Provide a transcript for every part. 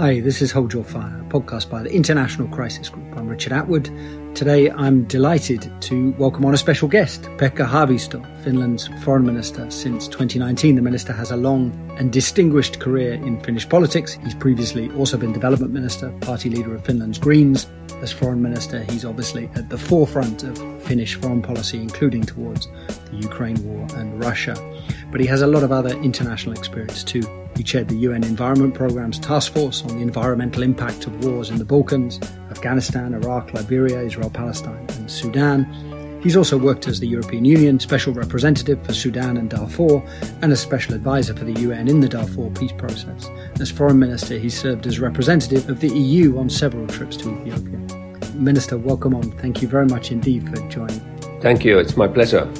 Hi, this is Hold Your Fire, a podcast by the International Crisis Group. I'm Richard Atwood. Today I'm delighted to welcome on a special guest, Pekka Haavisto, Finland's foreign minister since 2019. The minister has a long and distinguished career in Finnish politics. He's previously also been development minister, party leader of Finland's Greens. As foreign minister, he's obviously at the forefront of Finnish foreign policy, including towards the Ukraine war and Russia. But he has a lot of other international experience too. He chaired the UN Environment Programme's task force on the environmental impact of wars in the Balkans, Afghanistan, Iraq, Liberia, Israel, Palestine, and Sudan. He's also worked as the European Union Special Representative for Sudan and Darfur and as Special Advisor for the UN in the Darfur peace process. As Foreign Minister, he served as representative of the EU on several trips to Ethiopia. Minister, welcome on. Thank you very much indeed for joining. Thank you. It's my pleasure.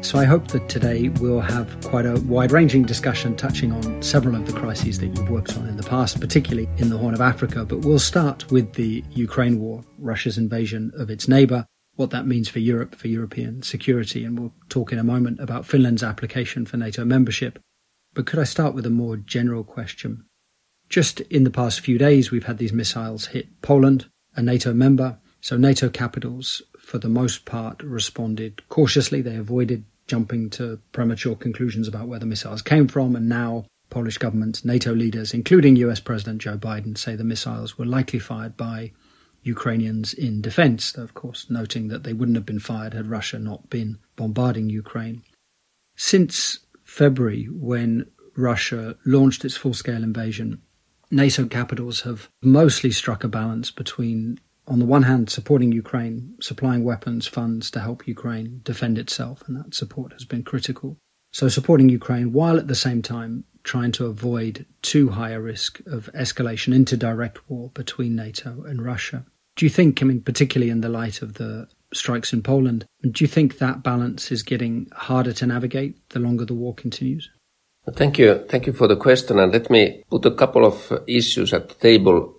So I hope that today we'll have quite a wide ranging discussion touching on several of the crises that you've worked on in the past, particularly in the Horn of Africa. But we'll start with the Ukraine war, Russia's invasion of its neighbour, what that means for Europe, for European security. And we'll talk in a moment about Finland's application for NATO membership. But could I start with a more general question? Just in the past few days, we've had these missiles hit Poland, a NATO member. So NATO capitals, for the most part, responded cautiously. They avoided jumping to premature conclusions about where the missiles came from. And now Polish government, NATO leaders, including US President Joe Biden, say the missiles were likely fired by Ukrainians in defense, though, of course, noting that they wouldn't have been fired had Russia not been bombarding Ukraine. Since February, when Russia launched its full scale invasion, NATO capitals have mostly struck a balance between on the one hand, supporting Ukraine, supplying weapons, funds to help Ukraine defend itself, and that support has been critical. So, supporting Ukraine while at the same time trying to avoid too high a risk of escalation into direct war between NATO and Russia. Do you think, I mean, particularly in the light of the strikes in Poland, do you think that balance is getting harder to navigate the longer the war continues? Thank you. Thank you for the question. And let me put a couple of issues at the table.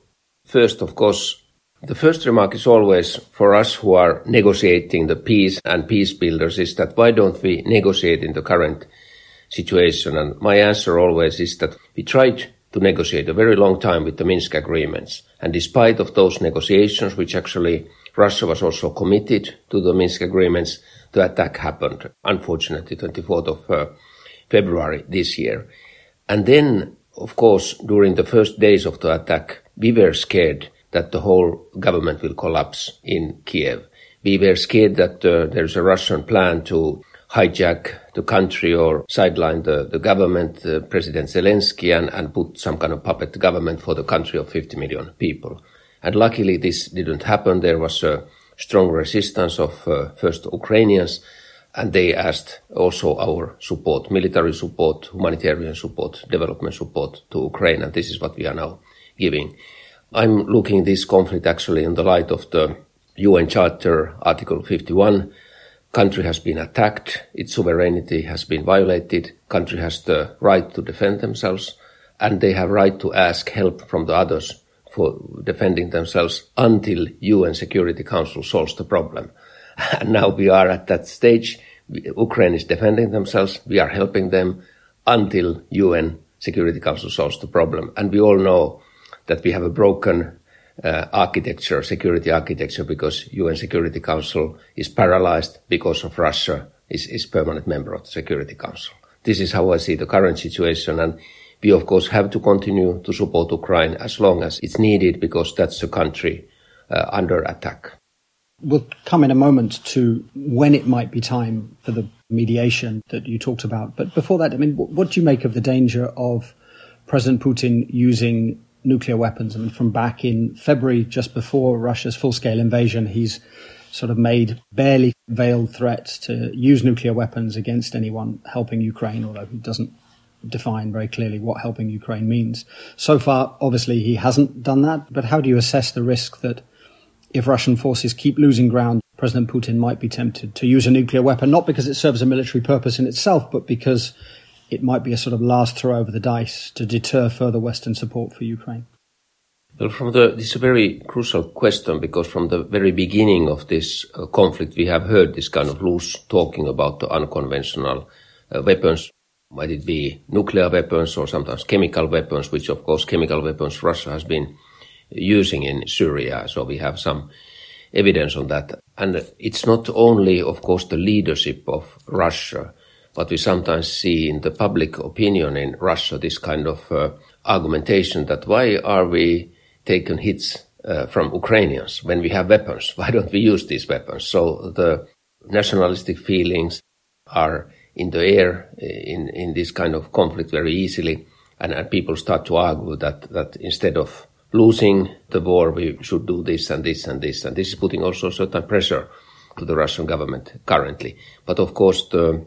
First, of course, the first remark is always for us who are negotiating the peace and peace builders is that why don't we negotiate in the current situation? And my answer always is that we tried to negotiate a very long time with the Minsk agreements. And despite of those negotiations, which actually Russia was also committed to the Minsk agreements, the attack happened, unfortunately, 24th of uh, February this year. And then, of course, during the first days of the attack, we were scared that the whole government will collapse in Kiev. We were scared that uh, there's a Russian plan to hijack the country or sideline the, the government, uh, President Zelensky, and, and put some kind of puppet government for the country of 50 million people. And luckily this didn't happen. There was a strong resistance of uh, first Ukrainians, and they asked also our support, military support, humanitarian support, development support to Ukraine, and this is what we are now giving. I'm looking this conflict actually in the light of the UN Charter Article 51 country has been attacked, its sovereignty has been violated, country has the right to defend themselves, and they have right to ask help from the others for defending themselves until UN Security Council solves the problem. And now we are at that stage. Ukraine is defending themselves. We are helping them until UN Security Council solves the problem. And we all know that we have a broken uh, architecture, security architecture, because UN Security Council is paralyzed because of Russia is, is permanent member of the Security Council. This is how I see the current situation. And we, of course, have to continue to support Ukraine as long as it's needed because that's a country uh, under attack. We'll come in a moment to when it might be time for the mediation that you talked about. But before that, I mean, what do you make of the danger of President Putin using nuclear weapons. I mean, from back in February, just before Russia's full scale invasion, he's sort of made barely veiled threats to use nuclear weapons against anyone helping Ukraine, although he doesn't define very clearly what helping Ukraine means. So far, obviously, he hasn't done that. But how do you assess the risk that if Russian forces keep losing ground, President Putin might be tempted to use a nuclear weapon, not because it serves a military purpose in itself, but because it might be a sort of last throw over the dice to deter further Western support for Ukraine? Well, from the, this is a very crucial question because from the very beginning of this uh, conflict, we have heard this kind of loose talking about the unconventional uh, weapons. Might it be nuclear weapons or sometimes chemical weapons, which of course chemical weapons Russia has been using in Syria. So we have some evidence on that. And it's not only, of course, the leadership of Russia but we sometimes see in the public opinion in Russia this kind of uh, argumentation that why are we taking hits uh, from Ukrainians when we have weapons? Why don't we use these weapons? So the nationalistic feelings are in the air uh, in, in this kind of conflict very easily. And, and people start to argue that, that instead of losing the war, we should do this and this and this. And this is putting also certain pressure to the Russian government currently. But of course, the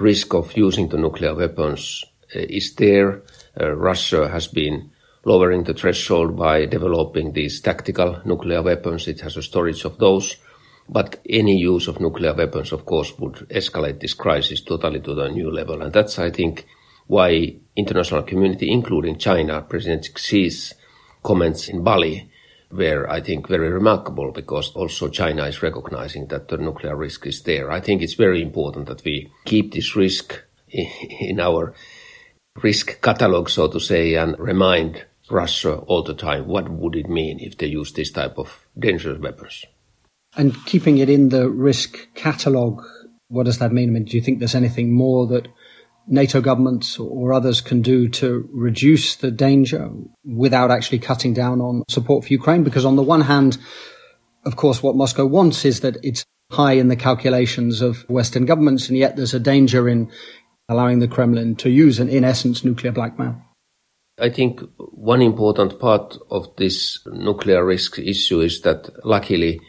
risk of using the nuclear weapons uh, is there. Uh, Russia has been lowering the threshold by developing these tactical nuclear weapons. It has a storage of those. But any use of nuclear weapons, of course, would escalate this crisis totally to a new level. And that's, I think, why international community, including China, President Xi's comments in Bali were, I think, very remarkable because also China is recognizing that the nuclear risk is there. I think it's very important that we keep this risk in our risk catalog, so to say, and remind Russia all the time what would it mean if they use this type of dangerous weapons. And keeping it in the risk catalog, what does that mean? I mean, do you think there's anything more that NATO governments or others can do to reduce the danger without actually cutting down on support for Ukraine? Because on the one hand, of course, what Moscow wants is that it's high in the calculations of Western governments, and yet there's a danger in allowing the Kremlin to use, an, in essence, nuclear blackmail. I think one important part of this nuclear risk issue is that luckily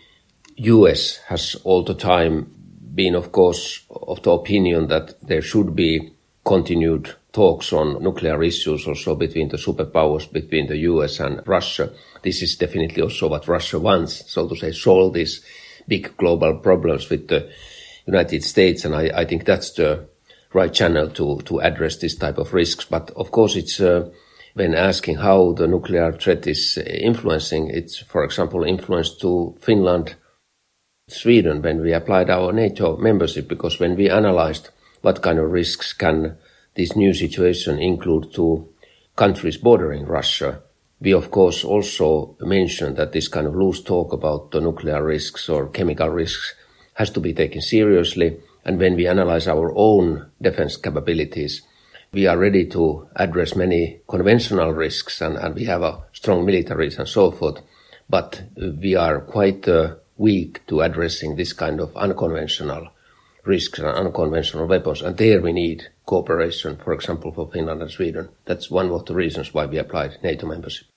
US has all the time been, of course, of the opinion that there should be continued talks on nuclear issues also between the superpowers, between the US and Russia. This is definitely also what Russia wants, so to say, solve these big global problems with the United States. And I, I think that's the right channel to, to address this type of risks. But of course, it's, uh, when asking how the nuclear threat is influencing, it's, for example, influence to Finland, Sweden, when we applied our NATO membership, because when we analyzed what kind of risks can this new situation include to countries bordering Russia? We of course also mentioned that this kind of loose talk about the nuclear risks or chemical risks has to be taken seriously. And when we analyze our own defense capabilities, we are ready to address many conventional risks and, and we have a strong militaries and so forth. But we are quite uh, weak to addressing this kind of unconventional risks and unconventional weapons. And there we need cooperation, for example, for Finland and Sweden. That's one of the reasons why we applied NATO membership.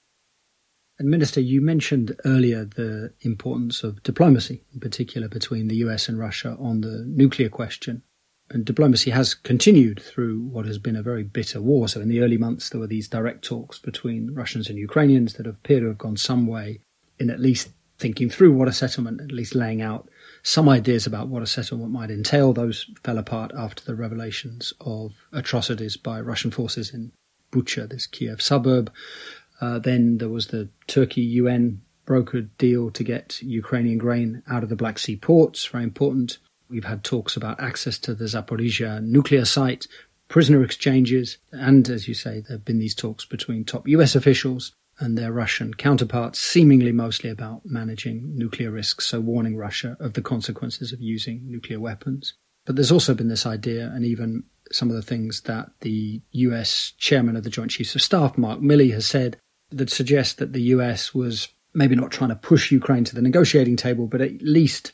And Minister, you mentioned earlier the importance of diplomacy, in particular between the US and Russia on the nuclear question. And diplomacy has continued through what has been a very bitter war. So in the early months, there were these direct talks between Russians and Ukrainians that appear to have gone some way in at least thinking through what a settlement, at least laying out some ideas about what a settlement might entail. Those fell apart after the revelations of atrocities by Russian forces in Bucha, this Kiev suburb. Uh, then there was the Turkey UN brokered deal to get Ukrainian grain out of the Black Sea ports, very important. We've had talks about access to the Zaporizhia nuclear site, prisoner exchanges, and as you say, there have been these talks between top US officials and their Russian counterparts, seemingly mostly about managing nuclear risks, so warning Russia of the consequences of using nuclear weapons. But there's also been this idea, and even some of the things that the US chairman of the Joint Chiefs of Staff, Mark Milley, has said that suggest that the US was maybe not trying to push Ukraine to the negotiating table, but at least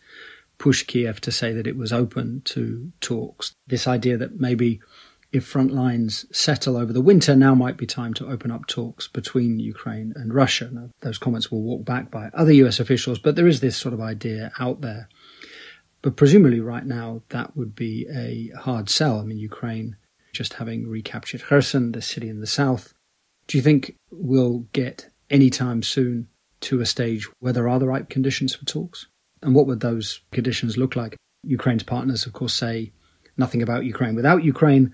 push Kiev to say that it was open to talks. This idea that maybe if front lines settle over the winter, now might be time to open up talks between Ukraine and Russia. Now, those comments were walked back by other US officials, but there is this sort of idea out there. But presumably, right now, that would be a hard sell. I mean, Ukraine just having recaptured Kherson, the city in the south. Do you think we'll get any time soon to a stage where there are the right conditions for talks? And what would those conditions look like? Ukraine's partners, of course, say nothing about Ukraine without Ukraine,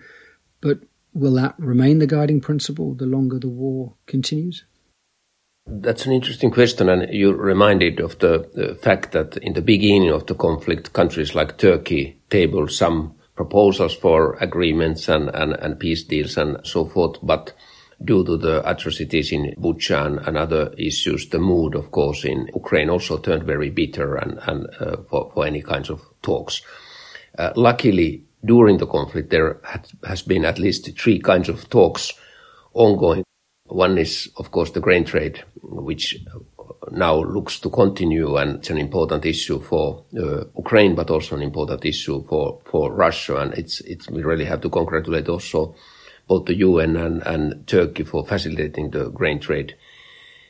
but will that remain the guiding principle the longer the war continues? That's an interesting question, and you're reminded of the, the, fact that in the beginning of the conflict, countries like Turkey tabled some proposals for agreements and, and, and peace deals and so forth, but due to the atrocities in Bucha and, and, other issues, the mood, of course, in Ukraine also turned very bitter and, and uh, for, for, any kinds of talks. Uh, luckily, during the conflict, there has been at least three kinds of talks ongoing. One is, of course, the grain trade, which now looks to continue, and it's an important issue for uh, Ukraine, but also an important issue for, for Russia. And it's, it's, we really have to congratulate also both the UN and, and Turkey for facilitating the grain trade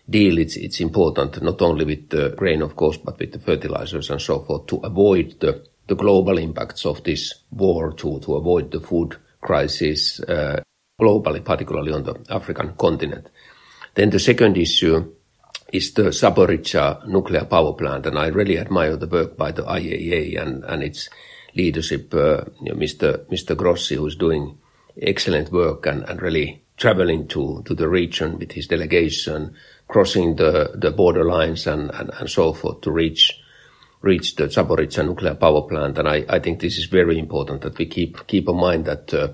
deal. It's, it's important not only with the grain, of course, but with the fertilizers and so forth to avoid the, the global impacts of this war, to, to avoid the food crisis uh, globally, particularly on the African continent. Then the second issue is the Zaporizhia nuclear power plant, and I really admire the work by the IAEA and, and its leadership, uh, you know, Mr. Mr. Grossi, who's doing excellent work and, and really traveling to, to the region with his delegation, crossing the, the border lines and, and, and so forth to reach reach the Zaporizhia nuclear power plant. And I, I think this is very important that we keep keep in mind that uh,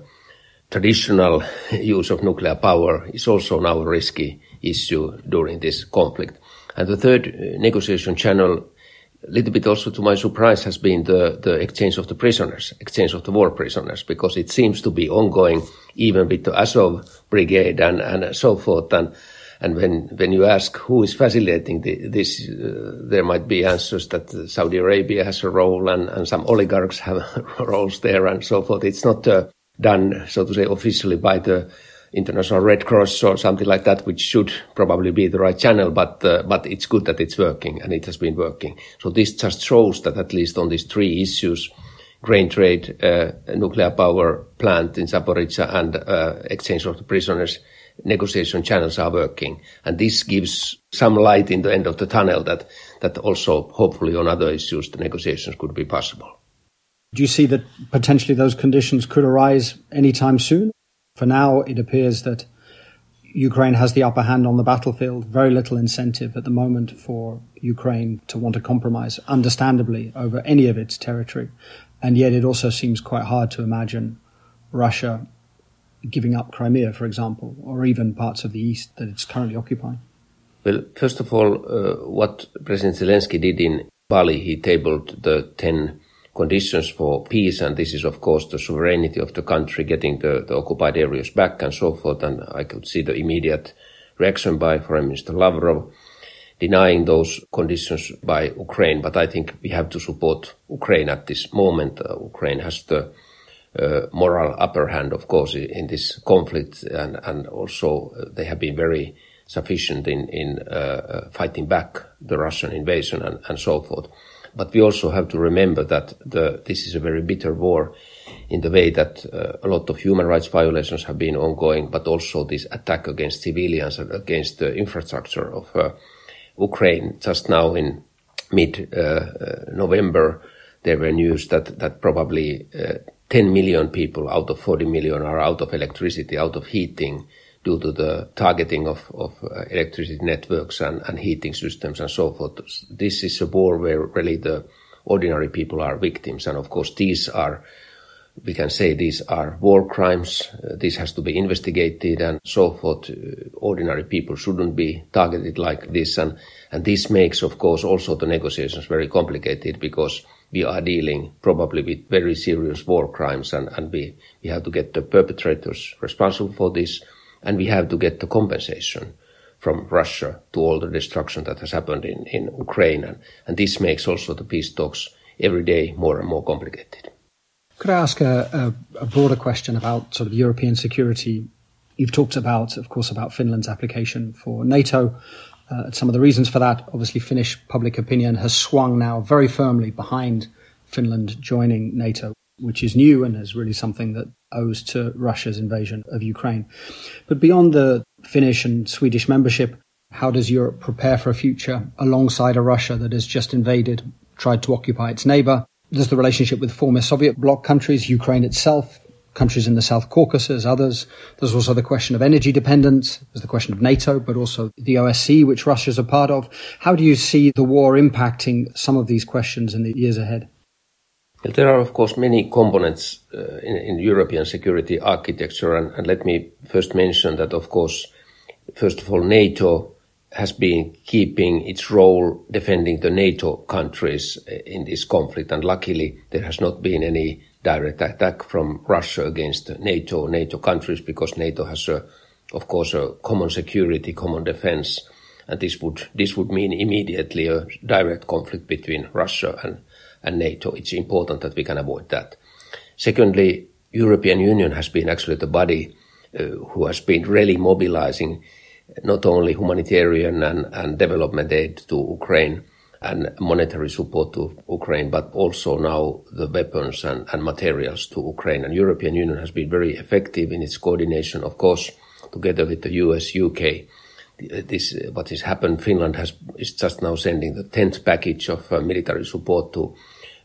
traditional use of nuclear power is also now a risky issue during this conflict. And the third uh, negotiation channel a little bit also to my surprise has been the, the exchange of the prisoners, exchange of the war prisoners, because it seems to be ongoing even with the Azov brigade and, and so forth. And, and when, when you ask who is facilitating the, this, uh, there might be answers that Saudi Arabia has a role and, and some oligarchs have roles there and so forth. It's not uh, done, so to say, officially by the International Red Cross or something like that, which should probably be the right channel, but uh, but it's good that it's working and it has been working. So this just shows that at least on these three issues, grain trade, uh, nuclear power plant in Zaporizhia, and uh, exchange of the prisoners, negotiation channels are working, and this gives some light in the end of the tunnel that that also hopefully on other issues the negotiations could be possible. Do you see that potentially those conditions could arise anytime soon? For now, it appears that Ukraine has the upper hand on the battlefield. Very little incentive at the moment for Ukraine to want to compromise, understandably, over any of its territory. And yet it also seems quite hard to imagine Russia giving up Crimea, for example, or even parts of the east that it's currently occupying. Well, first of all, uh, what President Zelensky did in Bali, he tabled the 10 conditions for peace, and this is, of course, the sovereignty of the country, getting the, the occupied areas back and so forth. And I could see the immediate reaction by Foreign Minister Lavrov denying those conditions by Ukraine. But I think we have to support Ukraine at this moment. Uh, Ukraine has the uh, moral upper hand, of course, in this conflict, and, and also uh, they have been very sufficient in, in uh, uh, fighting back the Russian invasion and, and so forth. But we also have to remember that the, this is a very bitter war in the way that uh, a lot of human rights violations have been ongoing, but also this attack against civilians and against the infrastructure of Ukraine. Just now in mid November, there were news that, that probably 10 million people out of 40 million are out of electricity, out of heating due to the targeting of, of uh, electricity networks and, and heating systems and so forth. This is a war where really the ordinary people are victims. And of course, these are, we can say these are war crimes. Uh, this has to be investigated and so forth. Uh, ordinary people shouldn't be targeted like this. And, and this makes, of course, also the negotiations very complicated because we are dealing probably with very serious war crimes and, and we, we have to get the perpetrators responsible for this and we have to get the compensation from Russia to all the destruction that has happened in, in Ukraine. And, and this makes also the peace talks every day more and more complicated. Could I ask a, a, a broader question about sort of European security? You've talked about, of course, about Finland's application for NATO. Uh, some of the reasons for that, obviously, Finnish public opinion has swung now very firmly behind Finland joining NATO which is new and is really something that owes to Russia's invasion of Ukraine. But beyond the Finnish and Swedish membership, how does Europe prepare for a future alongside a Russia that has just invaded, tried to occupy its neighbor? Does the relationship with former Soviet bloc countries, Ukraine itself, countries in the South Caucasus, others. There's also the question of energy dependence. There's the question of NATO, but also the OSCE, which Russia's a part of. How do you see the war impacting some of these questions in the years ahead? There are, of course, many components uh, in, in, European security architecture, and, and, let me first mention that, of course, first of all, NATO has been keeping its role defending the NATO countries uh, in this conflict, and luckily there has not been any direct attack from Russia against NATO, NATO countries, because NATO has, a, of course, a common security, common defense, and this would this would mean immediately a direct conflict between Russia and and NATO. It's important that we can avoid that. Secondly, European Union has been actually the body uh, who has been really mobilizing not only humanitarian and, and development aid to Ukraine and monetary support to Ukraine, but also now the weapons and, and materials to Ukraine. And European Union has been very effective in its coordination, of course, together with the US, UK. This, what has happened, Finland has, is just now sending the 10th package of uh, military support to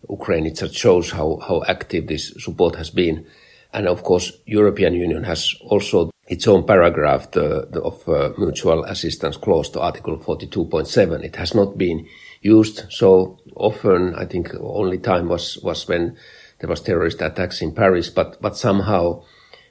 Ukraine. It just shows how, how active this support has been. And of course, European Union has also its own paragraph the, the, of uh, mutual assistance clause to Article 42.7. It has not been used so often. I think only time was, was when there was terrorist attacks in Paris, but, but somehow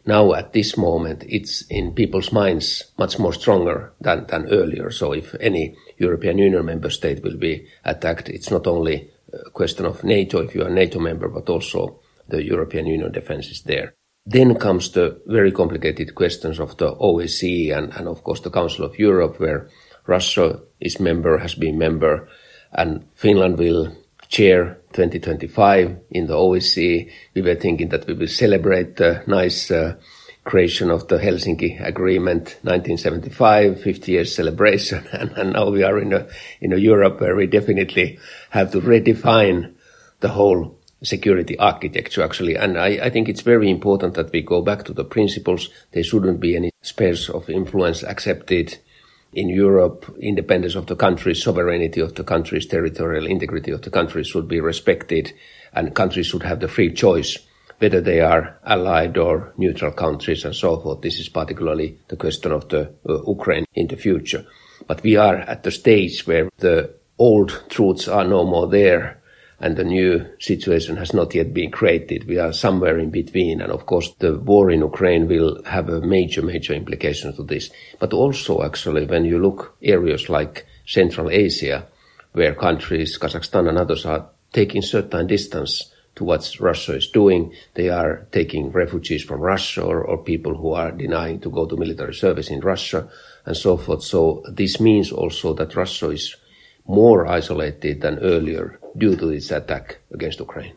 now at this moment it's in people's minds much more stronger than, than earlier. So if any European Union member state will be attacked, it's not only a question of NATO, if you are a NATO member, but also the European Union defense is there. Then comes the very complicated questions of the OSCE and, and of course the Council of Europe, where Russia is member, has been member, and Finland will chair 2025 in the OSCE. We were thinking that we will celebrate the nice uh, creation of the Helsinki Agreement, 1975, 50 years celebration, and, and, now we are in a in a Europe where we definitely have to redefine the whole security architecture actually. And I, I think it's very important that we go back to the principles. There shouldn't be any spheres of influence accepted in Europe. Independence of the countries, sovereignty of the countries, territorial integrity of the countries should be respected, and countries should have the free choice whether they are allied or neutral countries and so forth. This is particularly the question of the uh, Ukraine in the future. But we are at the stage where the old truths are no more there and the new situation has not yet been created. We are somewhere in between. And of course, the war in Ukraine will have a major, major implications to this. But also, actually, when you look areas like Central Asia, where countries, Kazakhstan and others are taking certain distance to what Russia is doing. They are taking refugees from Russia or, or people who are denying to go to military service in Russia and so forth. So this means also that Russia is more isolated than earlier due to its attack against Ukraine.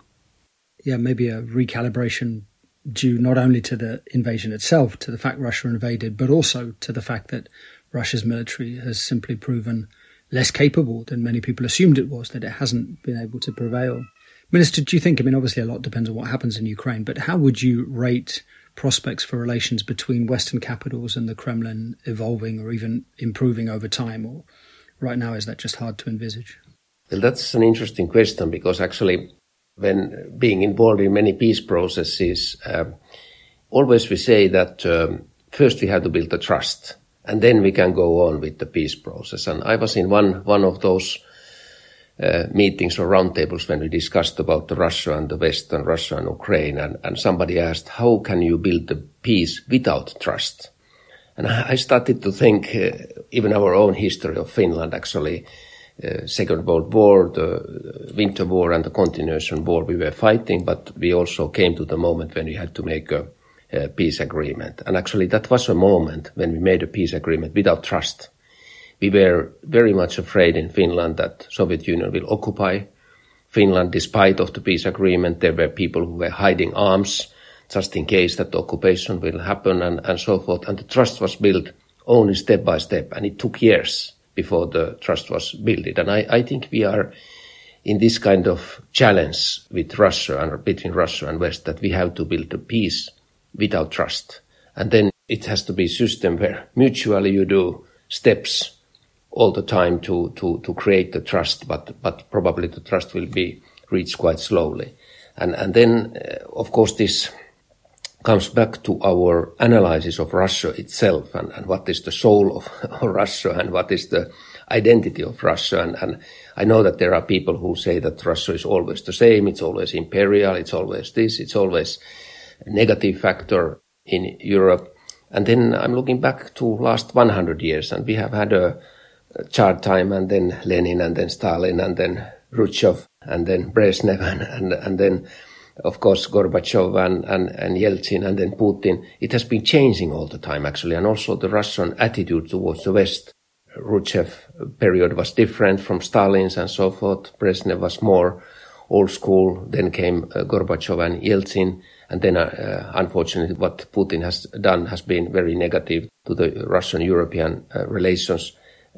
Yeah, maybe a recalibration due not only to the invasion itself, to the fact Russia invaded, but also to the fact that Russia's military has simply proven less capable than many people assumed it was, that it hasn't been able to prevail. Minister, do you think, I mean, obviously a lot depends on what happens in Ukraine, but how would you rate prospects for relations between Western capitals and the Kremlin evolving or even improving over time? Or right now, is that just hard to envisage? Well, that's an interesting question because actually when being involved in many peace processes, um, always we say that um, first we have to build the trust and then we can go on with the peace process. And I was in one, one of those uh, meetings or roundtables when we discussed about Russia and the West and Russia and Ukraine. And, and somebody asked, how can you build the peace without trust? And I started to think, uh, even our own history of Finland, actually, uh, Second World War, the Winter War and the Continuation War, we were fighting, but we also came to the moment when we had to make a, a peace agreement. And actually that was a moment when we made a peace agreement without trust. We were very much afraid in Finland that Soviet Union will occupy Finland despite of the peace agreement. There were people who were hiding arms just in case that occupation will happen and, and so forth. And the trust was built only step by step and it took years before the trust was built. And I, I think we are in this kind of challenge with Russia and between Russia and West that we have to build a peace without trust. And then it has to be a system where mutually you do steps all the time to, to, to create the trust, but, but probably the trust will be reached quite slowly. And, and then, uh, of course, this comes back to our analysis of Russia itself and, and what is the soul of, Russia and what is the identity of Russia. And, and, I know that there are people who say that Russia is always the same. It's always imperial. It's always this. It's always a negative factor in Europe. And then I'm looking back to last 100 years and we have had a, a time and then Lenin and then Stalin and then Khrushchev and then Brezhnev and, and, and then of course, Gorbachev and, and, and Yeltsin and then Putin, it has been changing all the time, actually. And also the Russian attitude towards the West. Khrushchev period was different from Stalin's and so forth. Brezhnev was more old school. Then came uh, Gorbachev and Yeltsin. And then, uh, unfortunately, what Putin has done has been very negative to the Russian-European uh, relations.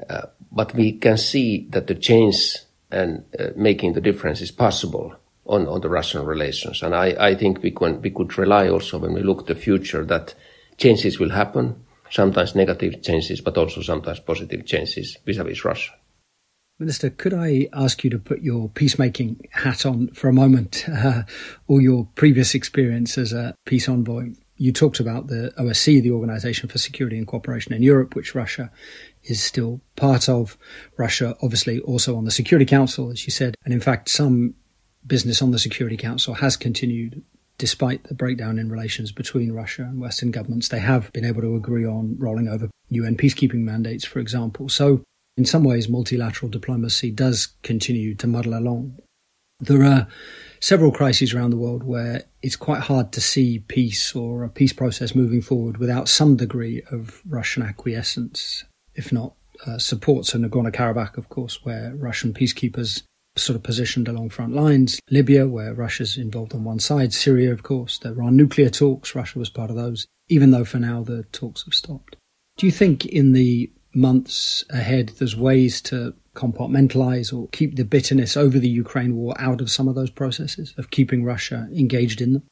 Uh, but we can see that the change and uh, making the difference is possible on, on the Russian relations. And I, I think we, can, we could rely also when we look at the future that changes will happen, sometimes negative changes, but also sometimes positive changes vis-a-vis Russia. Minister, could I ask you to put your peacemaking hat on for a moment, uh, or your previous experience as a peace envoy? You talked about the OSCE, the Organization for Security and Cooperation in Europe, which Russia is still part of. Russia, obviously, also on the Security Council, as you said. And in fact, some business on the Security Council has continued despite the breakdown in relations between Russia and Western governments. They have been able to agree on rolling over UN peacekeeping mandates, for example. So, in some ways, multilateral diplomacy does continue to muddle along. There are several crises around the world where it's quite hard to see peace or a peace process moving forward without some degree of Russian acquiescence, if not uh, support. So, Nagorno Karabakh, of course, where Russian peacekeepers sort of positioned along front lines. Libya, where Russia's involved on one side. Syria, of course. There are nuclear talks. Russia was part of those, even though for now the talks have stopped. Do you think in the months ahead there's ways to compartmentalize or keep the bitterness over the Ukraine war out of some of those processes of keeping Russia engaged in them?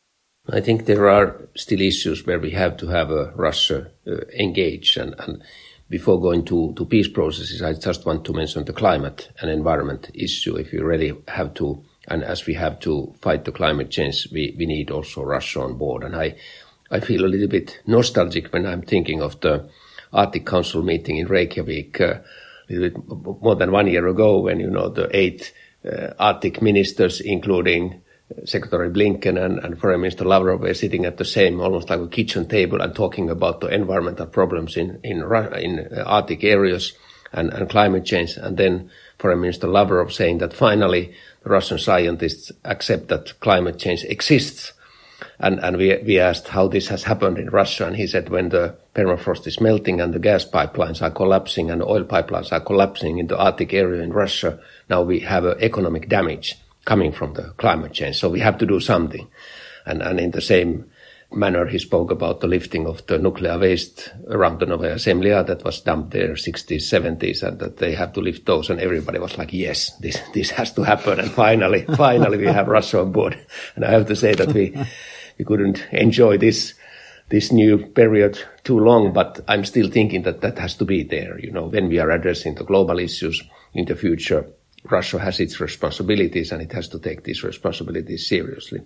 I think there are still issues where we have to have a Russia uh, engaged and, and before going to, to peace processes, I just want to mention the climate and environment issue. If you really have to, and as we have to fight the climate change, we, we need also Russia on board. And I, I feel a little bit nostalgic when I'm thinking of the Arctic Council meeting in Reykjavik, uh, a little bit more than one year ago when, you know, the eight uh, Arctic ministers, including Secretary Blinken and, and, Foreign Minister Lavrov were sitting at the same, almost like a kitchen table and talking about the environmental problems in, in, in uh, Arctic areas and, and climate change. And then Foreign Minister Lavrov saying that finally the Russian scientists accept that climate change exists. And, and we, we asked how this has happened in Russia. And he said when the permafrost is melting and the gas pipelines are collapsing and oil pipelines are collapsing in the Arctic area in Russia, now we have economic damage coming from the climate change. So we have to do something. And, and in the same manner, he spoke about the lifting of the nuclear waste around the Novaya Zemlya that was dumped there 60s, 70s, and that they have to lift those. And everybody was like, yes, this, this has to happen. And finally, finally we have Russia on board. And I have to say that we, we couldn't enjoy this, this new period too long, but I'm still thinking that that has to be there. You know, when we are addressing the global issues in the future, Russia has its responsibilities and it has to take these responsibilities seriously.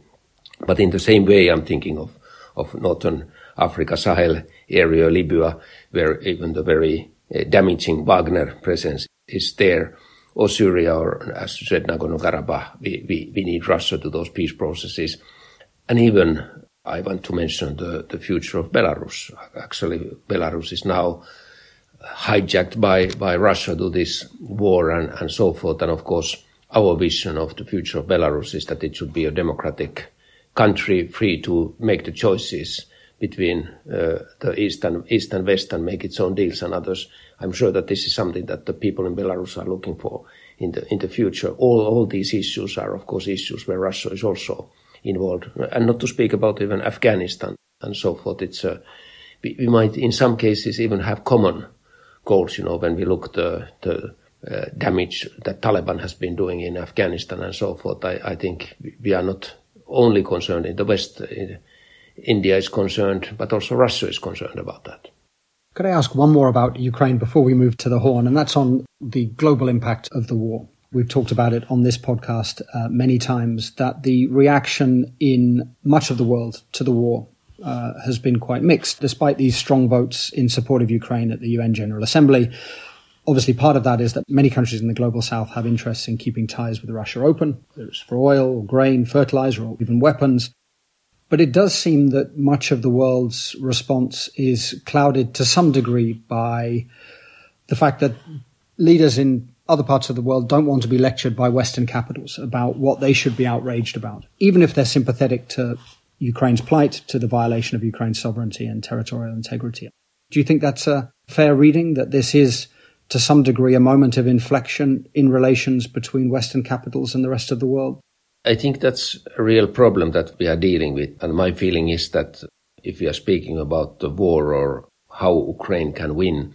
But in the same way, I'm thinking of, of Northern Africa, Sahel area, Libya, where even the very uh, damaging Wagner presence is there, or Syria, or as you said, Nagorno-Karabakh. We, we, we need Russia to those peace processes. And even I want to mention the, the future of Belarus. Actually, Belarus is now hijacked by, by Russia to this war and, and so forth. And of course, our vision of the future of Belarus is that it should be a democratic country free to make the choices between uh, the east and east and west and make its own deals and others. I'm sure that this is something that the people in Belarus are looking for in the in the future. All all these issues are of course issues where Russia is also involved, and not to speak about even Afghanistan and so forth. It's uh, we, we might in some cases even have common goals. You know, when we look the the uh, damage that Taliban has been doing in Afghanistan and so forth, I, I think we are not only concerned in the West. Uh, India is concerned, but also Russia is concerned about that. Could I ask one more about Ukraine before we move to the Horn? And that's on the global impact of the war. We've talked about it on this podcast uh, many times that the reaction in much of the world to the war uh, has been quite mixed, despite these strong votes in support of Ukraine at the UN General Assembly. Obviously, part of that is that many countries in the global south have interests in keeping ties with Russia open, whether it's for oil or grain, fertilizer, or even weapons. But it does seem that much of the world's response is clouded to some degree by the fact that leaders in other parts of the world don't want to be lectured by Western capitals about what they should be outraged about, even if they're sympathetic to Ukraine's plight, to the violation of Ukraine's sovereignty and territorial integrity. Do you think that's a fair reading that this is to some degree a moment of inflection in relations between Western capitals and the rest of the world? I think that's a real problem that we are dealing with. And my feeling is that if we are speaking about the war or how Ukraine can win,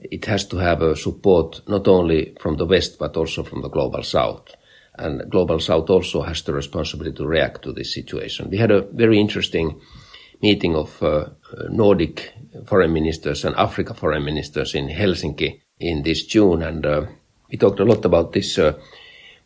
it has to have a support not only from the West but also from the global South. And global South also has the responsibility to react to this situation. We had a very interesting meeting of uh, Nordic foreign ministers and Africa foreign ministers in Helsinki in this June, and uh, we talked a lot about this uh,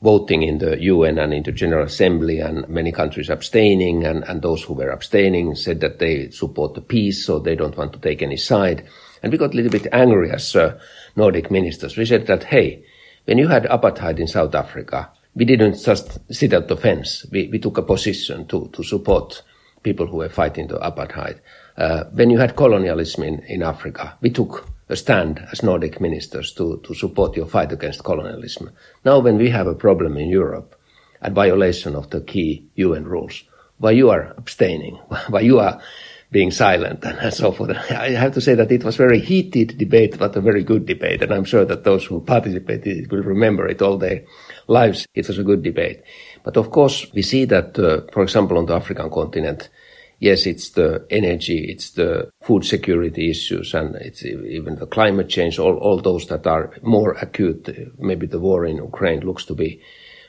voting in the UN and in the General Assembly, and many countries abstaining, and, and those who were abstaining said that they support the peace, so they don't want to take any side. And we got a little bit angry as uh, Nordic ministers. We said that, hey, when you had apartheid in South Africa, we didn't just sit at the fence. We, we took a position to, to support people who were fighting the apartheid. Uh, when you had colonialism in, in Africa, we took a stand as Nordic ministers to, to support your fight against colonialism. Now when we have a problem in Europe at violation of the key UN rules, why you are abstaining, why you are being silent and so forth. I have to say that it was a very heated debate, but a very good debate. And I'm sure that those who participated will remember it all their lives. It was a good debate. But of course, we see that, uh, for example, on the African continent, yes, it's the energy, it's the food security issues, and it's even the climate change, all, all those that are more acute. Maybe the war in Ukraine looks to be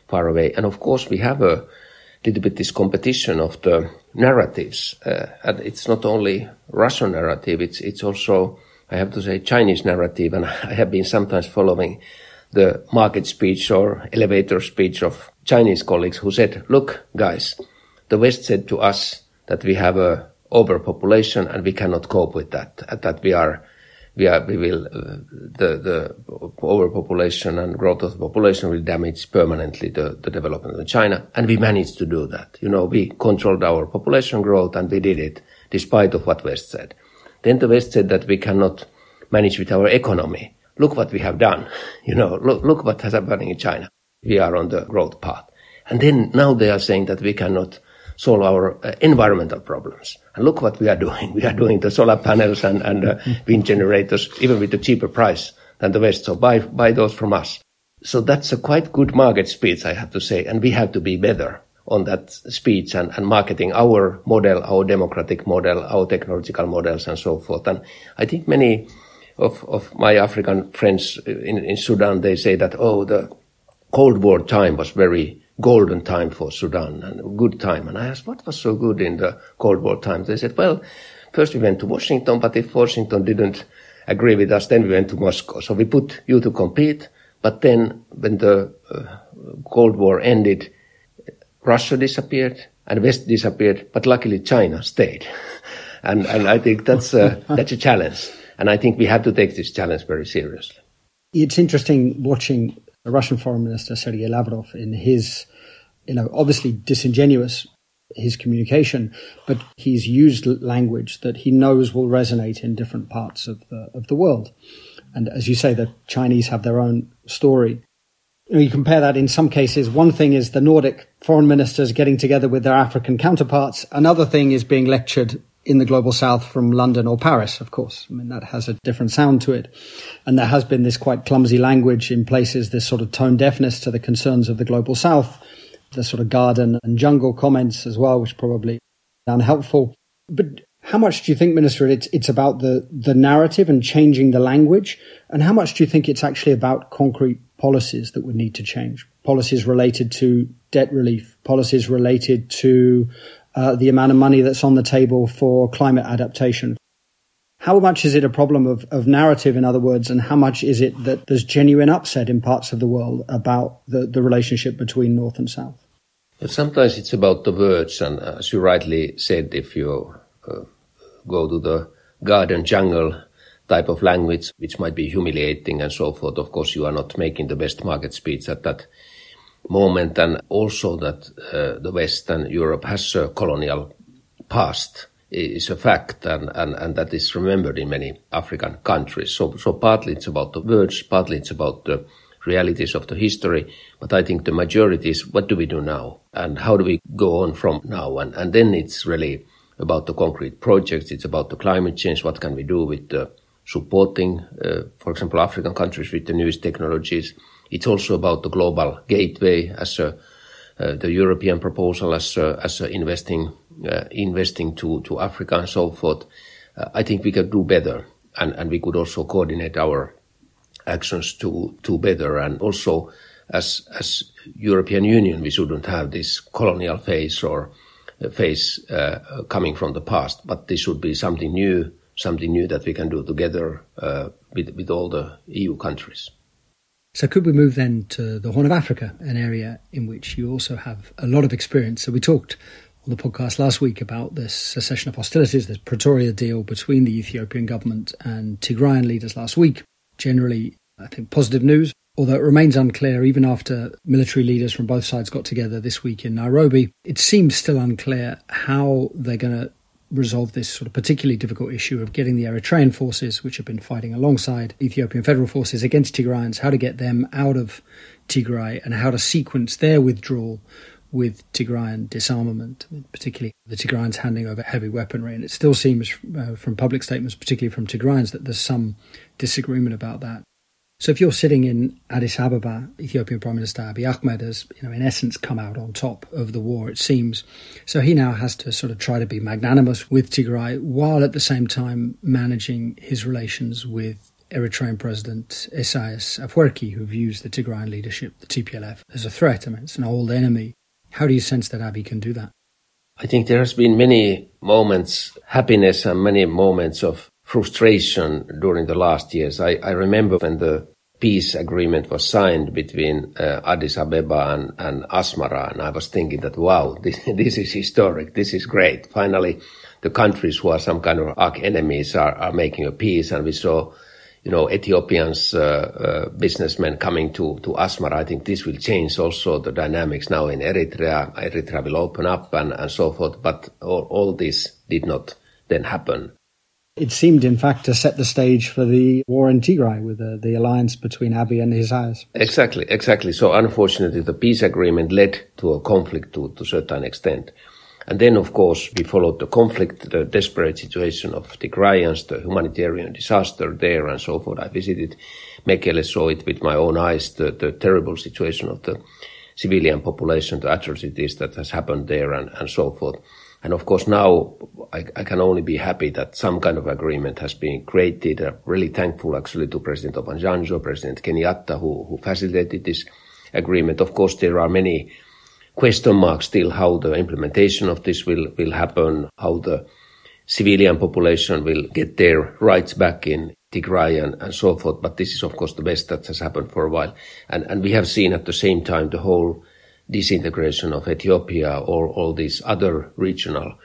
far away. And of course, we have a little bit this competition of the narratives. Uh, and it's not only Russian narrative, it's, it's also, I have to say, Chinese narrative. And I have been sometimes following the market speech or elevator speech of Chinese colleagues who said, look, guys, the West said to us that we have a overpopulation and we cannot cope with that, that we are we are we will uh, the the overpopulation and growth of the population will damage permanently the, the development of China, and we managed to do that. You know, we controlled our population growth and we did it despite of what West said. Then the West said that we cannot manage with our economy. Look what we have done. You know, look look what has happening in China. We are on the growth path, and then now they are saying that we cannot solve our uh, environmental problems. And look what we are doing. We are doing the solar panels and, and uh, wind generators, even with a cheaper price than the West. So buy, buy those from us. So that's a quite good market speech, I have to say. And we have to be better on that speech and, and marketing our model, our democratic model, our technological models and so forth. And I think many of, of my African friends in, in Sudan, they say that, oh, the Cold War time was very golden time for Sudan and a good time. And I asked, what was so good in the Cold War times? They said, well, first we went to Washington, but if Washington didn't agree with us, then we went to Moscow. So we put you to compete, But then when the uh, Cold War ended, Russia disappeared and West disappeared, but luckily China stayed. and, and I think that's a, that's a challenge. And I think we have to take this challenge very seriously. It's interesting watching the Russian Foreign Minister Sergei Lavrov in his, you know, obviously disingenuous his communication, but he's used language that he knows will resonate in different parts of the of the world. And as you say, the Chinese have their own story. You, compare that in some cases. One thing is the Nordic foreign ministers getting together with their African counterparts. Another thing is being lectured in the global south from London or Paris, of course. I mean, that has a different sound to it. And there has been this quite clumsy language in places, this sort of tone deafness to the concerns of the global south, the sort of garden and jungle comments as well, which probably unhelpful. But how much do you think, Minister, it's, it's about the, the narrative and changing the language? And how much do you think it's actually about concrete policies that would need to change? Policies related to debt relief, policies related to uh, the amount of money that's on the table for climate adaptation. How much is it a problem of, of narrative, in other words, and how much is it that there's genuine upset in parts of the world about the, the relationship between North and South? Sometimes it's about the words, and as you rightly said, if you uh, go to the garden jungle type of language, which might be humiliating and so forth, of course, you are not making the best market speech at that moment and also that uh, the West and Europe has a colonial past is a fact and, and, and that is remembered in many African countries. So, so partly it's about the words, partly it's about the realities of the history, but I think the majority is what do we do now and how do we go on from now? And, and then it's really about the concrete projects. It's about the climate change. What can we do with the supporting, uh, for example, African countries with the newest technologies? It's also about the global gateway as a, uh, the European proposal as a, as a investing investing to to Africa and so forth. Uh, I think we could do better, and and we could also coordinate our actions to to better, and also as as European Union, we shouldn't have this colonial phase or phase uh, coming from the past, but this should be something new, something new that we can do together uh, with with all the EU countries. So, could we move then to the Horn of Africa, an area in which you also have a lot of experience? So, we talked on the podcast last week about this cessation of hostilities, this Pretoria deal between the Ethiopian government and Tigrayan leaders last week. Generally, I think positive news, although it remains unclear even after military leaders from both sides got together this week in Nairobi. It seems still unclear how they're going to resolve this sort of particularly difficult issue of getting the Eritrean forces, which have been fighting alongside Ethiopian federal forces against Tigrayans, how to get them out of Tigray and how to sequence their withdrawal with Tigrayan disarmament, particularly the Tigrayans handing over heavy weaponry. And it still seems uh, from public statements, particularly from Tigrayans, that there's some disagreement about that. So if you're sitting in Addis Ababa, Ethiopian Prime Minister Abiy Ahmed has, you know, in essence come out on top of the war, it seems. So he now has to sort of try to be magnanimous with Tigray while at the same time managing his relations with Eritrean President Isaias Afwerki, who views the Tigrayan leadership, the TPLF, as a threat. I mean, it's an old enemy. How do you sense that Abiy can do that? I think there has been many moments, happiness and many moments of frustration during the last years. I, I remember when the peace agreement was signed between uh, Addis Ababa and, and Asmara, and I was thinking that wow, this, this is historic. This is great. Finally, the countries who are some kind of arch enemies are, are making a peace, and we saw, you know, Ethiopians uh, uh, businessmen coming to to Asmara. I think this will change also the dynamics now in Eritrea. Eritrea will open up and and so forth, but all, all this did not then happen. It seemed, in fact, to set the stage for the war in Tigray with the, the alliance between Abiy and Isaias. Exactly, exactly. So unfortunately, the peace agreement led to a conflict to, to a certain extent. And then, of course, we followed the conflict, the desperate situation of the Tigrayans, the humanitarian disaster there and so forth. I visited Mekele, saw it with my own eyes, the, the terrible situation of the civilian population, the atrocities that has happened there and, and so forth. And of course, now I, I, can only be happy that some kind of agreement has been created. I'm really thankful actually to President Obasanjo, President Kenyatta, who, who facilitated this agreement. Of course, there are many question mark still how the implementation of this will, will happen, how the civilian population will get their rights back in Tigray and, and so forth. But this is, of course, the best that has happened for a while. And, and we have seen at the same time the whole disintegration of Ethiopia or all these other regional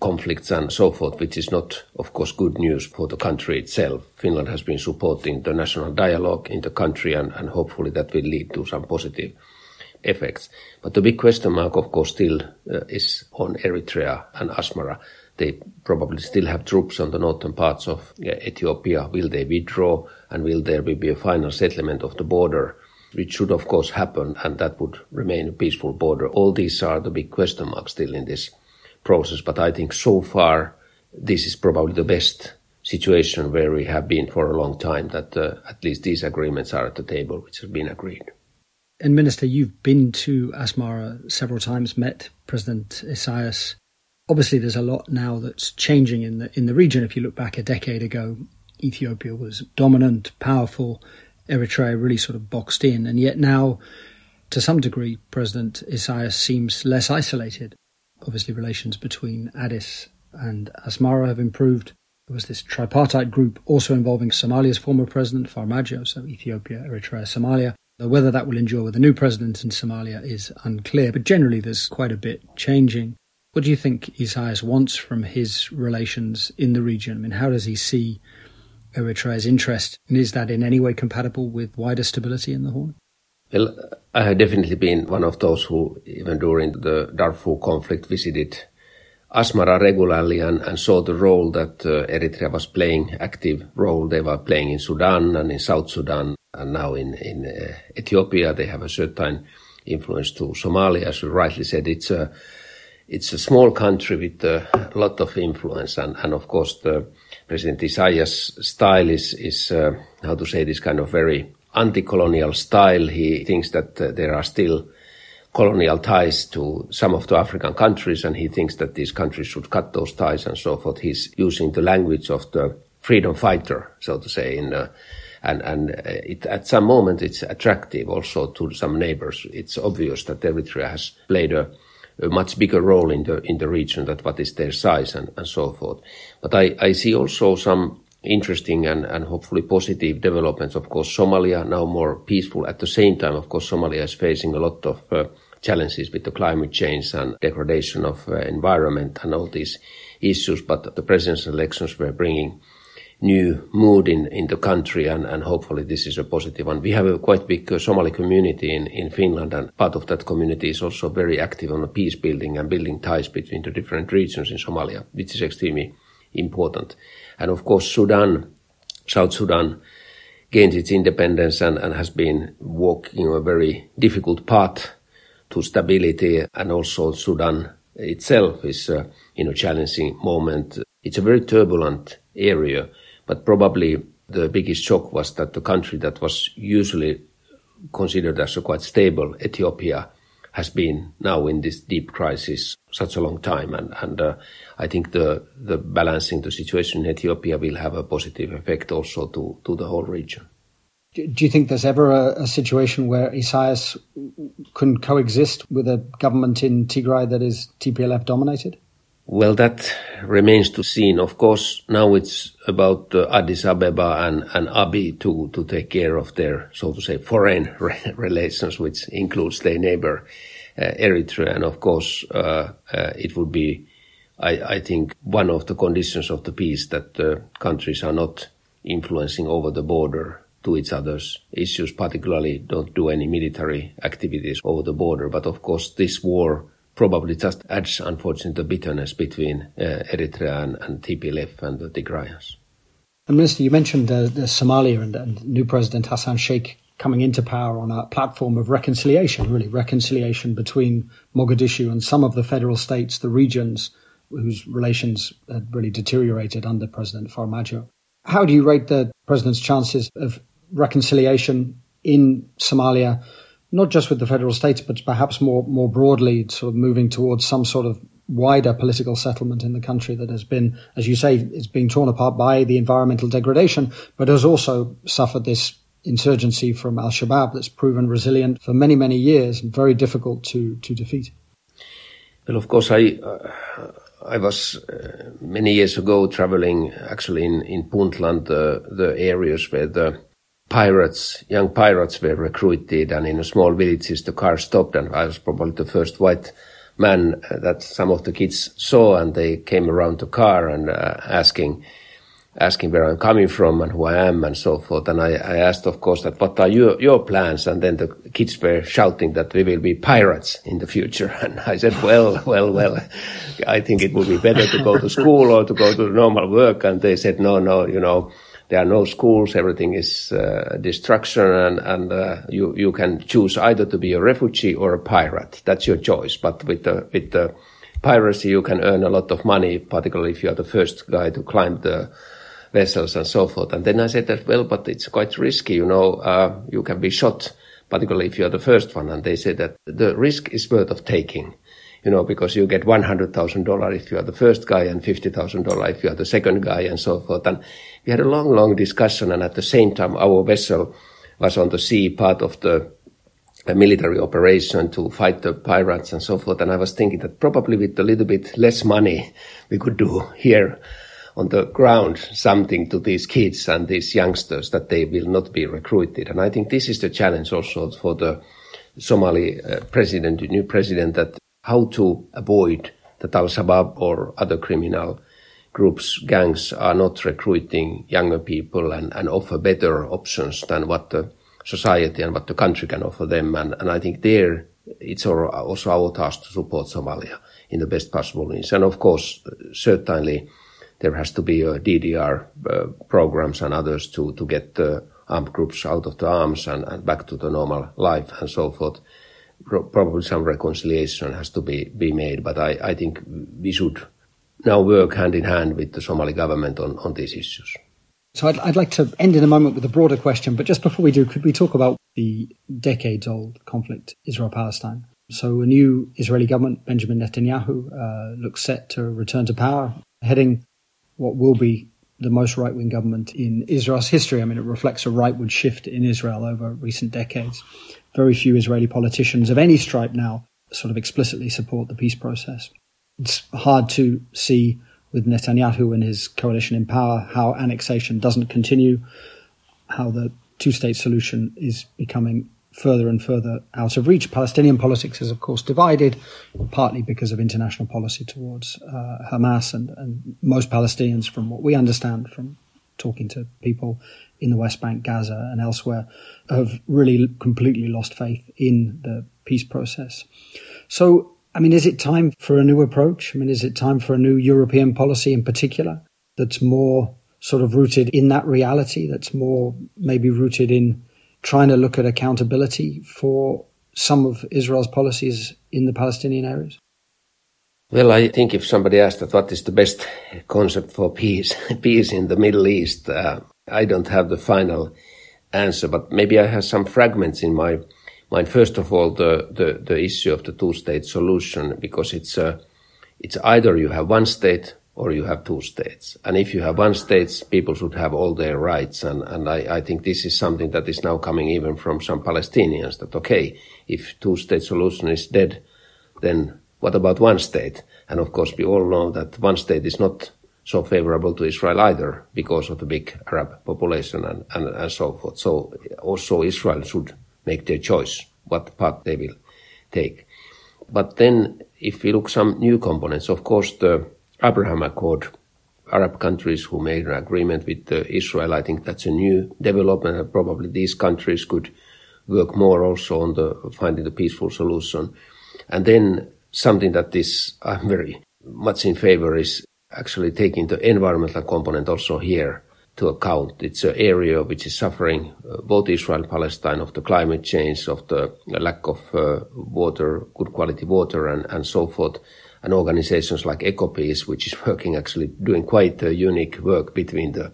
conflicts and so forth, which is not, of course, good news for the country itself. Finland has been supporting the national dialogue in the country and, and hopefully that will lead to some positive effects. But the big question mark, of course, still uh, is on Eritrea and Asmara. They probably still have troops on the northern parts of uh, Ethiopia. Will they withdraw and will there be a final settlement of the border? Which should of course happen and that would remain a peaceful border. All these are the big question marks still in this process, but I think so far this is probably the best situation where we have been for a long time that uh, at least these agreements are at the table which have been agreed. And Minister, you've been to Asmara several times, met President Isaias. Obviously, there's a lot now that's changing in the in the region. If you look back a decade ago, Ethiopia was dominant, powerful. Eritrea really sort of boxed in, and yet now, to some degree, President Isaias seems less isolated. Obviously, relations between Addis and Asmara have improved. There was this tripartite group also involving Somalia's former president, Farmajo, so Ethiopia, Eritrea, Somalia. Whether that will endure with the new president in Somalia is unclear, but generally there's quite a bit changing. What do you think Isaias wants from his relations in the region? I mean, how does he see Eritrea's interest, and is that in any way compatible with wider stability in the Horn? Well, I have definitely been one of those who, even during the Darfur conflict, visited Asmara regularly and, and saw the role that uh, Eritrea was playing, active role they were playing in Sudan and in South Sudan and now in, in uh, Ethiopia, they have a certain influence to Somalia. As you rightly said, it's a, it's a small country with a lot of influence. And, and of course, the President Isaias style is, is uh, how to say this kind of very anti-colonial style. He thinks that uh, there are still colonial ties to some of the African countries, and he thinks that these countries should cut those ties and so forth. He's using the language of the freedom fighter, so to say, in the and and uh, it, at some moment it's attractive also to some neighbors. It's obvious that Eritrea has played a, a much bigger role in the in the region than what is their size and, and so forth. But I, I see also some interesting and, and hopefully positive developments. Of course, Somalia now more peaceful. At the same time, of course, Somalia is facing a lot of uh, challenges with the climate change and degradation of uh, environment and all these issues. But the presidential elections were bringing new mood in, in the country and, and hopefully this is a positive one. We have a quite big uh, Somali community in, in Finland and part of that community is also very active on peace building and building ties between the different regions in Somalia, which is extremely important. And of course, Sudan, South Sudan gained its independence and, and has been walking a very difficult path to stability and also Sudan itself is uh, in a challenging moment. It's a very turbulent area but probably the biggest shock was that the country that was usually considered as a quite stable, Ethiopia, has been now in this deep crisis such a long time. And, and uh, I think the, the balancing the situation in Ethiopia will have a positive effect also to, to the whole region. Do you think there's ever a, a, situation where Isaias can coexist with a government in Tigray that is TPLF dominated? Well, that remains to seen. Of course, now it's about uh, Addis Ababa and, and Abiy to, to take care of their, so to say, foreign re- relations, which includes their neighbor, uh, Eritrea. And of course, uh, uh, it would be, I, I, think, one of the conditions of the peace that the countries are not influencing over the border to each other's issues, particularly don't do any military activities over the border. But of course, this war probably just adds, unfortunately, the bitterness between uh, Eritrea and, and, TPLF and the Tigrayans. And Minister, you mentioned the Somalia and, and, new President Hassan Sheikh coming into power on a platform of reconciliation, really reconciliation between Mogadishu and some of the federal states, the regions whose relations had really deteriorated under President Farmajo. How do you rate the president's chances of reconciliation in Somalia not just with the federal states, but perhaps more more broadly, sort of moving towards some sort of wider political settlement in the country that has been, as you say, is being torn apart by the environmental degradation, but has also suffered this insurgency from Al Shabaab that's proven resilient for many many years and very difficult to to defeat. Well, of course, I. Uh, I was uh, many years ago traveling actually in, in Puntland, uh, the areas where the pirates, young pirates were recruited and in small villages the car stopped and I was probably the first white man uh, that some of the kids saw and they came around the car and uh, asking, asking where I'm coming from and who I am and so forth. And I, I asked, of course, that what are your, your plans? And then the kids were shouting that we will be pirates in the future. And I said, well, well, well, I think it would be better to go to school or to go to normal work. And they said, no, no, you know, there are no schools. Everything is uh, destruction, and and uh, you you can choose either to be a refugee or a pirate. That's your choice. But with the with the piracy, you can earn a lot of money, particularly if you are the first guy to climb the vessels and so forth. And then I said that, well, but it's quite risky, you know, uh, you can be shot, particularly if you're the first one. And they said that the risk is worth of taking, you know, because you get $100,000 if you are the first guy and $50,000 if you are the second guy and so forth. And we had a long, long discussion. And at the same time, our vessel was on the sea, part of the military operation to fight the pirates and so forth. And I was thinking that probably with a little bit less money, we could do here on the ground something to these kids and these youngsters that they will not be recruited. And I think this is the challenge also for the Somali uh, president, the new president, that how to avoid that Al-Shabaab or other criminal groups, gangs are not recruiting younger people and, and offer better options than what the society and what the country can offer them. And, and I think there it's also our task to support Somalia in the best possible means. And of course, certainly there has to be a DDR uh, programs and others to, to get the armed groups out of the arms and, and back to the normal life and so forth. Pro- probably some reconciliation has to be, be made, but I, I think we should now work hand in hand with the Somali government on, on these issues. So I'd, I'd like to end in a moment with a broader question, but just before we do, could we talk about the decades old conflict Israel-Palestine? So a new Israeli government, Benjamin Netanyahu, uh, looks set to return to power, heading what will be the most right wing government in Israel's history. I mean, it reflects a rightward shift in Israel over recent decades. Very few Israeli politicians of any stripe now sort of explicitly support the peace process. It's hard to see with Netanyahu and his coalition in power how annexation doesn't continue, how the two state solution is becoming further and further out of reach. Palestinian politics is, of course, divided, partly because of international policy towards uh, Hamas, and, and, most Palestinians, from what we understand from talking to people in the West Bank, Gaza, and elsewhere, have really completely lost faith in the peace process. So, I mean, is it time for a new approach? I mean, is it time for a new European policy in particular that's more sort of rooted in that reality, that's more maybe rooted in trying to look at accountability for some of Israel's policies in the Palestinian areas? Well, I think if somebody asked that what is the best concept for peace, peace in the Middle East, uh, I don't have the final answer, but maybe I have some fragments in my mind. First of all, the, the, the issue of the two-state solution, because it's, uh, it's either you have one state or you have two states. And if you have one state, people should have all their rights. And, and I, I think this is something that is now coming even from some Palestinians that, okay, if two state solution is dead, then what about one state? And of course, we all know that one state is not so favorable to Israel either because of the big Arab population and, and, and so forth. So also Israel should make their choice what path they will take. But then if we look some new components, of course, the Abraham Accord, Arab countries who made an agreement with uh, Israel. I think that's a new development, and probably these countries could work more also on the finding the peaceful solution. And then something that is I'm very much in favor is actually taking the environmental component also here to account. It's an area which is suffering uh, both Israel and Palestine of the climate change, of the lack of uh, water, good quality water, and, and so forth and organizations like EcoPeace, which is working actually doing quite a unique work between the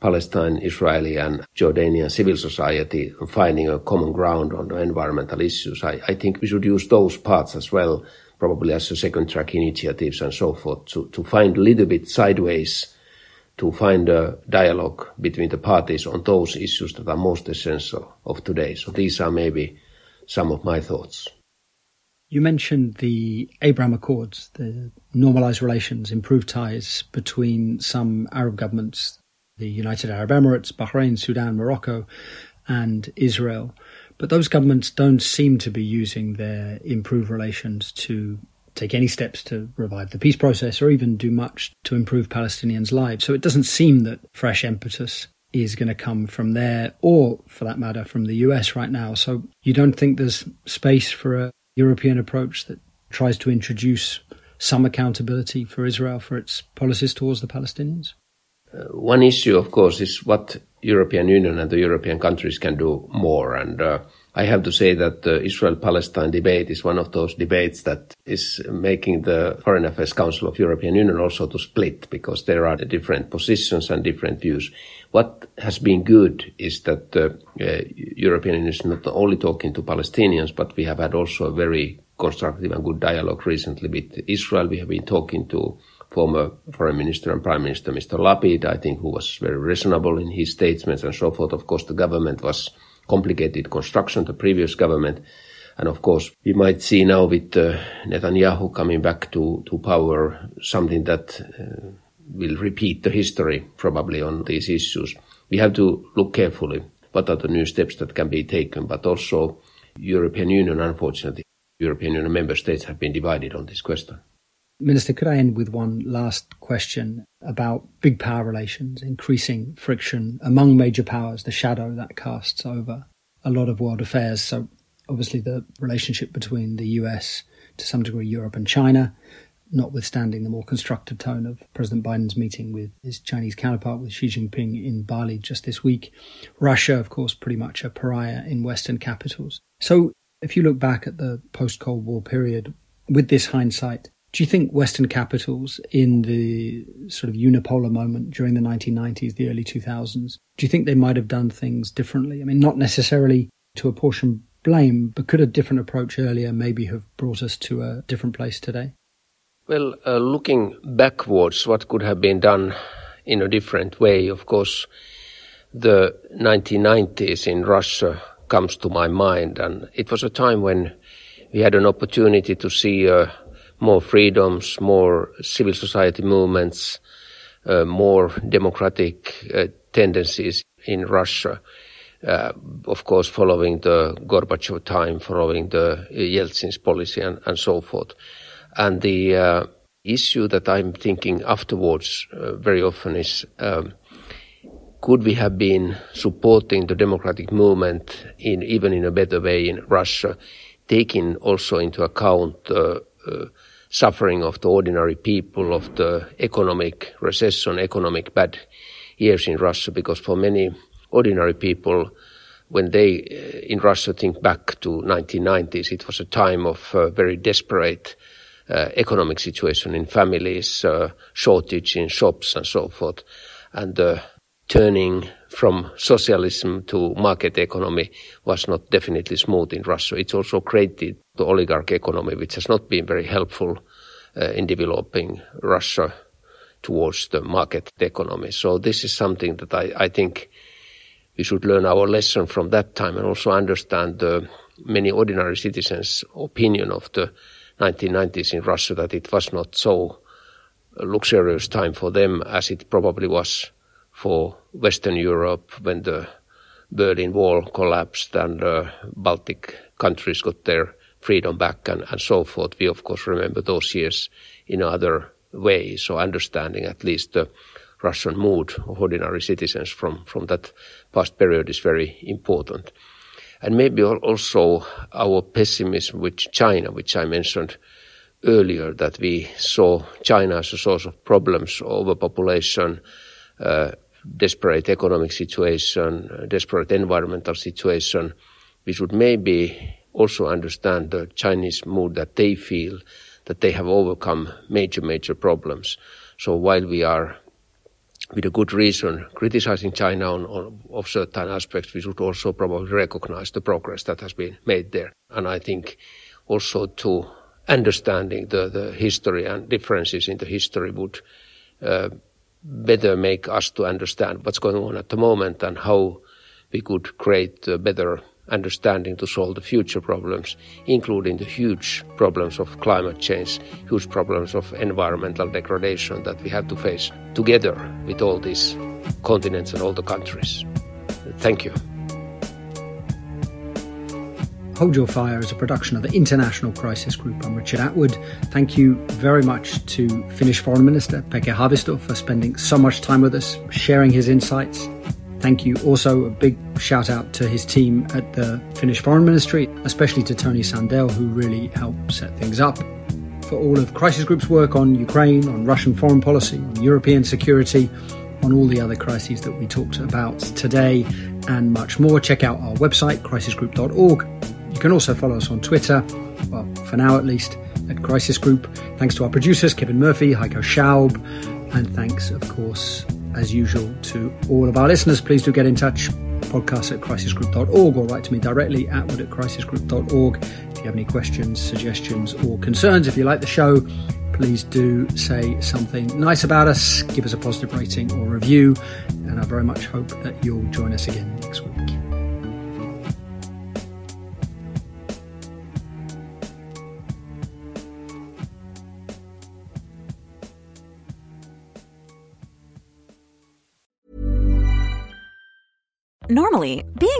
Palestine, Israeli and Jordanian civil society finding a common ground on the environmental issues. I, I think we should use those parts as well, probably as a second track initiatives and so forth to, to find a little bit sideways to find a dialogue between the parties on those issues that are most essential of today. So these are maybe some of my thoughts. You mentioned the Abraham Accords, the normalized relations, improved ties between some Arab governments, the United Arab Emirates, Bahrain, Sudan, Morocco, and Israel. But those governments don't seem to be using their improved relations to take any steps to revive the peace process or even do much to improve Palestinians' lives. So it doesn't seem that fresh impetus is going to come from there or, for that matter, from the US right now. So you don't think there's space for a European approach that tries to introduce some accountability for Israel for its policies towards the Palestinians? Uh, one issue, of course, is what European Union and the European countries can do more. And uh, I have to say that the Israel-Palestine debate is one of those debates that is making the Foreign Affairs Council of European Union also to split because there are different positions and different views. What has been good is that the uh, European Union is not only talking to Palestinians, but we have had also a very constructive and good dialogue recently with Israel. We have been talking to former Foreign Minister and Prime Minister Mr. Lapid, I think, who was very reasonable in his statements and so forth. Of course, the government was complicated construction, the previous government. And of course, we might see now with uh, Netanyahu coming back to, to power something that uh, will repeat the history probably on these issues. We have to look carefully what are the new steps that can be taken, but also European Union, unfortunately, European Union member states have been divided on this question. Minister, could I end with one last question about big power relations, increasing friction among major powers, the shadow that casts over a lot of world affairs? So, obviously, the relationship between the US, to some degree, Europe and China, notwithstanding the more constructive tone of President Biden's meeting with his Chinese counterpart, with Xi Jinping in Bali just this week. Russia, of course, pretty much a pariah in Western capitals. So, if you look back at the post Cold War period, with this hindsight, do you think Western capitals in the sort of unipolar moment during the 1990s, the early 2000s, do you think they might have done things differently? I mean, not necessarily to apportion blame, but could a different approach earlier maybe have brought us to a different place today? Well, uh, looking backwards, what could have been done in a different way? Of course, the 1990s in Russia comes to my mind, and it was a time when we had an opportunity to see a more freedoms, more civil society movements, uh, more democratic uh, tendencies in Russia. Uh, of course, following the Gorbachev time, following the Yeltsin's policy and, and so forth. And the uh, issue that I'm thinking afterwards uh, very often is, um, could we have been supporting the democratic movement in even in a better way in Russia, taking also into account uh, suffering of the ordinary people, of the economic recession, economic bad years in Russia, because for many ordinary people, when they uh, in Russia think back to 1990s, it was a time of uh, very desperate uh, economic situation in families, uh, shortage in shops and so forth. And the turning from socialism to market economy was not definitely smooth in Russia. It's also created the oligarch economy, which has not been very helpful uh, in developing Russia towards the market economy. So this is something that I, I think we should learn our lesson from that time and also understand the many ordinary citizens' opinion of the 1990s in Russia that it was not so luxurious time for them as it probably was for Western Europe when the Berlin Wall collapsed and the Baltic countries got their freedom back and, and so forth. We of course remember those years in other ways. So understanding at least the Russian mood of ordinary citizens from, from that past period is very important. And maybe also our pessimism with China, which I mentioned earlier, that we saw China as a source of problems, overpopulation, uh, desperate economic situation, desperate environmental situation, we should maybe also understand the Chinese mood that they feel that they have overcome major, major problems. So while we are, with a good reason, criticizing China on, on of certain aspects, we should also probably recognize the progress that has been made there. And I think also to understanding the, the history and differences in the history would uh, better make us to understand what's going on at the moment and how we could create a better understanding to solve the future problems, including the huge problems of climate change, huge problems of environmental degradation that we have to face together with all these continents and all the countries. Thank you. Hold Your Fire is a production of the International Crisis Group. I'm Richard Atwood. Thank you very much to Finnish Foreign Minister Pekka Haavisto for spending so much time with us, sharing his insights. Thank you also a big shout out to his team at the Finnish Foreign Ministry, especially to Tony Sandell, who really helped set things up. For all of Crisis Group's work on Ukraine, on Russian foreign policy, on European security, on all the other crises that we talked about today, and much more, check out our website, crisisgroup.org. You can also follow us on Twitter, well, for now at least, at Crisis Group. Thanks to our producers, Kevin Murphy, Heiko Schaub, and thanks, of course, as usual, to all of our listeners. Please do get in touch, podcast at crisisgroup.org, or write to me directly, atwood at crisisgroup.org. If you have any questions, suggestions, or concerns, if you like the show, please do say something nice about us, give us a positive rating or review, and I very much hope that you'll join us again Normally, being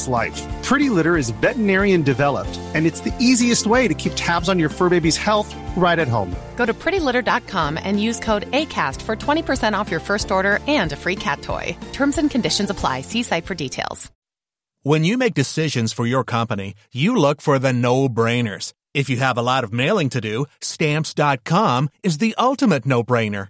cat's life. Pretty Litter is veterinarian developed, and it's the easiest way to keep tabs on your fur baby's health right at home. Go to prettylitter.com and use code ACAST for 20% off your first order and a free cat toy. Terms and conditions apply. See site for details. When you make decisions for your company, you look for the no brainers. If you have a lot of mailing to do, stamps.com is the ultimate no brainer.